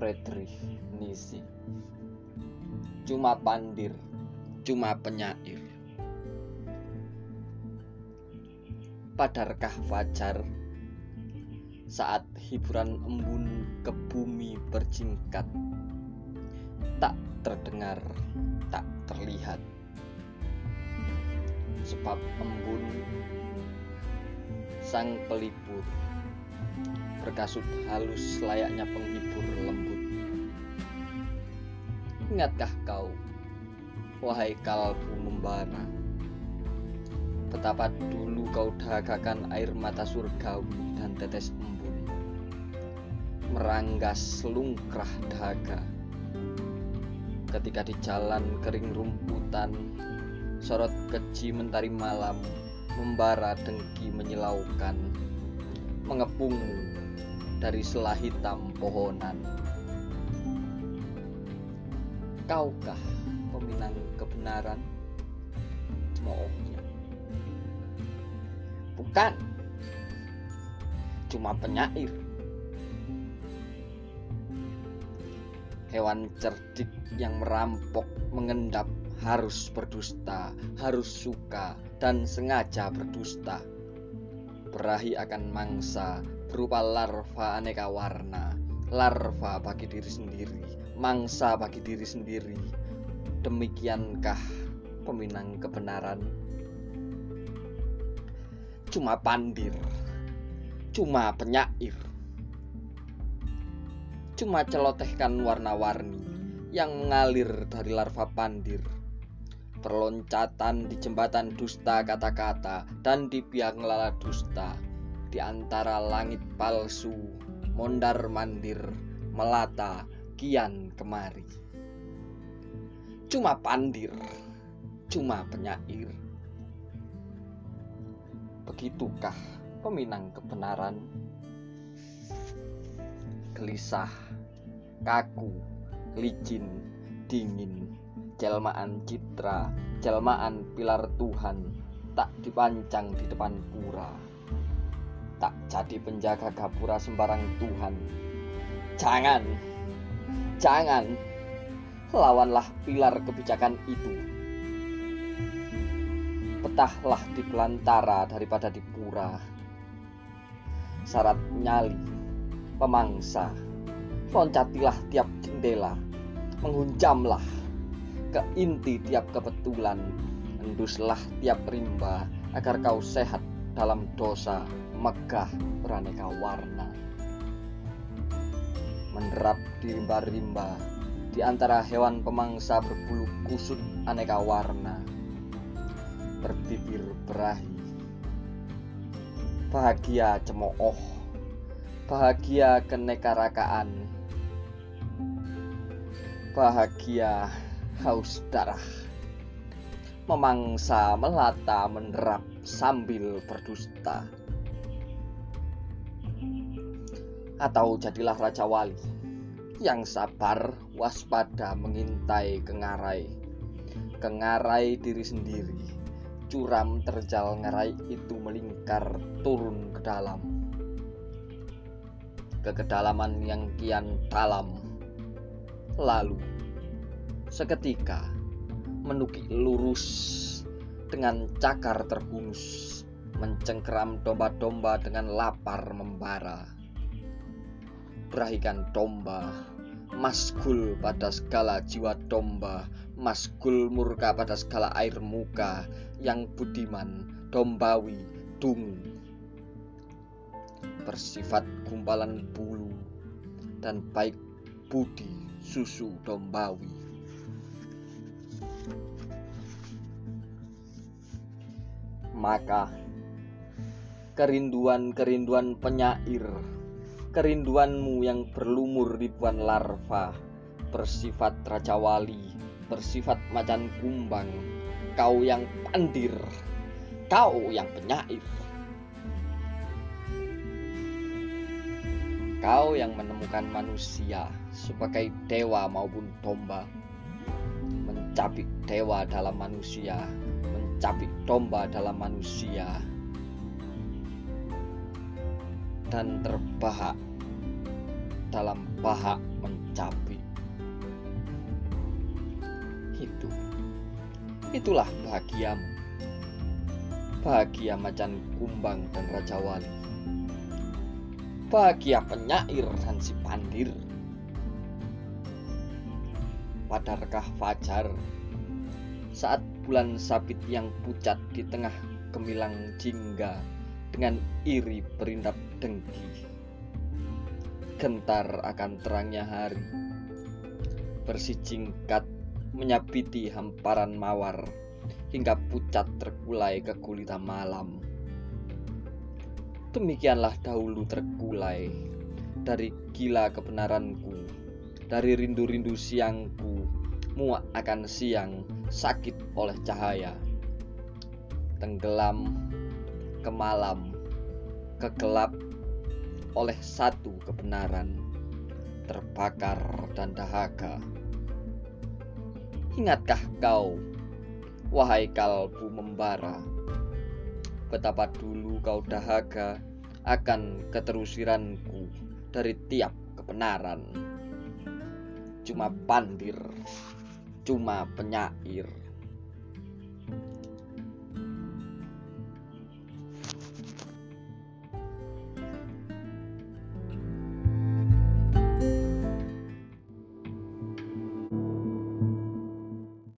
Friedrich Nisi, cuma pandir cuma penyair. Padarkah fajar saat hiburan embun ke bumi berjingkat? Tak terdengar tak terlihat. Sebab embun sang pelipur berkasut halus layaknya penghibur lembut. Ingatkah kau, wahai kalbu membara, betapa dulu kau dahagakan air mata surgawi dan tetes embun, meranggas selungkrah dahaga. Ketika di jalan kering rumputan, sorot keji mentari malam, membara dengki menyilaukan, mengepungmu dari selah hitam pohonan. Kaukah peminang kebenaran? Cemoohnya. Bukan. Cuma penyair. Hewan cerdik yang merampok, mengendap, harus berdusta, harus suka, dan sengaja berdusta. Berahi akan mangsa berupa larva aneka warna, larva bagi diri sendiri, mangsa bagi diri sendiri. Demikiankah peminang kebenaran? Cuma pandir, cuma penyair, cuma celotehkan warna-warni yang mengalir dari larva pandir. Perloncatan di jembatan dusta kata-kata dan di biang lala dusta di antara langit palsu, mondar mandir, melata, kian kemari. Cuma pandir, cuma penyair. Begitukah peminang kebenaran? Gelisah, kaku, licin, dingin, jelmaan citra, jelmaan pilar Tuhan, tak dipancang di depan pura. Tak jadi penjaga gapura sembarang Tuhan. Jangan, jangan, lawanlah pilar kebijakan itu. Petahlah di pelantara daripada di pura. Syarat nyali, pemangsa, loncatilah tiap jendela, menghunjamlah ke inti tiap kebetulan, enduslah tiap rimba agar kau sehat dalam dosa, megah beraneka warna. Menerap di rimba-rimba di antara hewan pemangsa berbulu kusut aneka warna, berbibir berahi. Bahagia cemooh, bahagia kenekarakaan, bahagia haus darah, memangsa melata menerap sambil berdusta. Atau jadilah Raja Wali yang sabar, waspada mengintai kengarai. Kengarai diri sendiri, curam terjal ngarai itu melingkar turun ke dalam. Ke kedalaman yang kian dalam. Lalu, seketika, menukik lurus dengan cakar terhunus, mencengkeram domba-domba dengan lapar membara berahikan domba, maskul pada segala jiwa domba, maskul murka pada segala air muka, yang budiman, dombawi, dungu. Bersifat gumpalan bulu dan baik budi susu dombawi. Maka kerinduan-kerinduan penyair kerinduanmu yang berlumur ribuan larva, bersifat raja wali, bersifat macan kumbang, kau yang pandir, kau yang penyair. Kau yang menemukan manusia sebagai dewa maupun domba, mencapik dewa dalam manusia, mencapik domba dalam manusia, dan terbahak dalam bahak mencapi. Itu. Itulah bahagiamu. Bahagia macan kumbang dan raja wali. Bahagia penyair dan si pandir. Pada rekah fajar, saat bulan sabit yang pucat di tengah gemilang jingga dengan iri berindap dengki. Gentar akan terangnya hari, bersijingkat menyabiti hamparan mawar hingga pucat terkulai ke gulita malam. Demikianlah dahulu terkulai dari gila kebenaranku, dari rindu-rindu siangku, muak akan siang, sakit oleh cahaya, tenggelam ke malam, kegelap oleh satu kebenaran, terbakar dan dahaga. Ingatkah kau, wahai kalbu membara, betapa dulu kau dahaga akan keterusiranku dari tiap kebenaran. Cuma pandir, cuma penyair.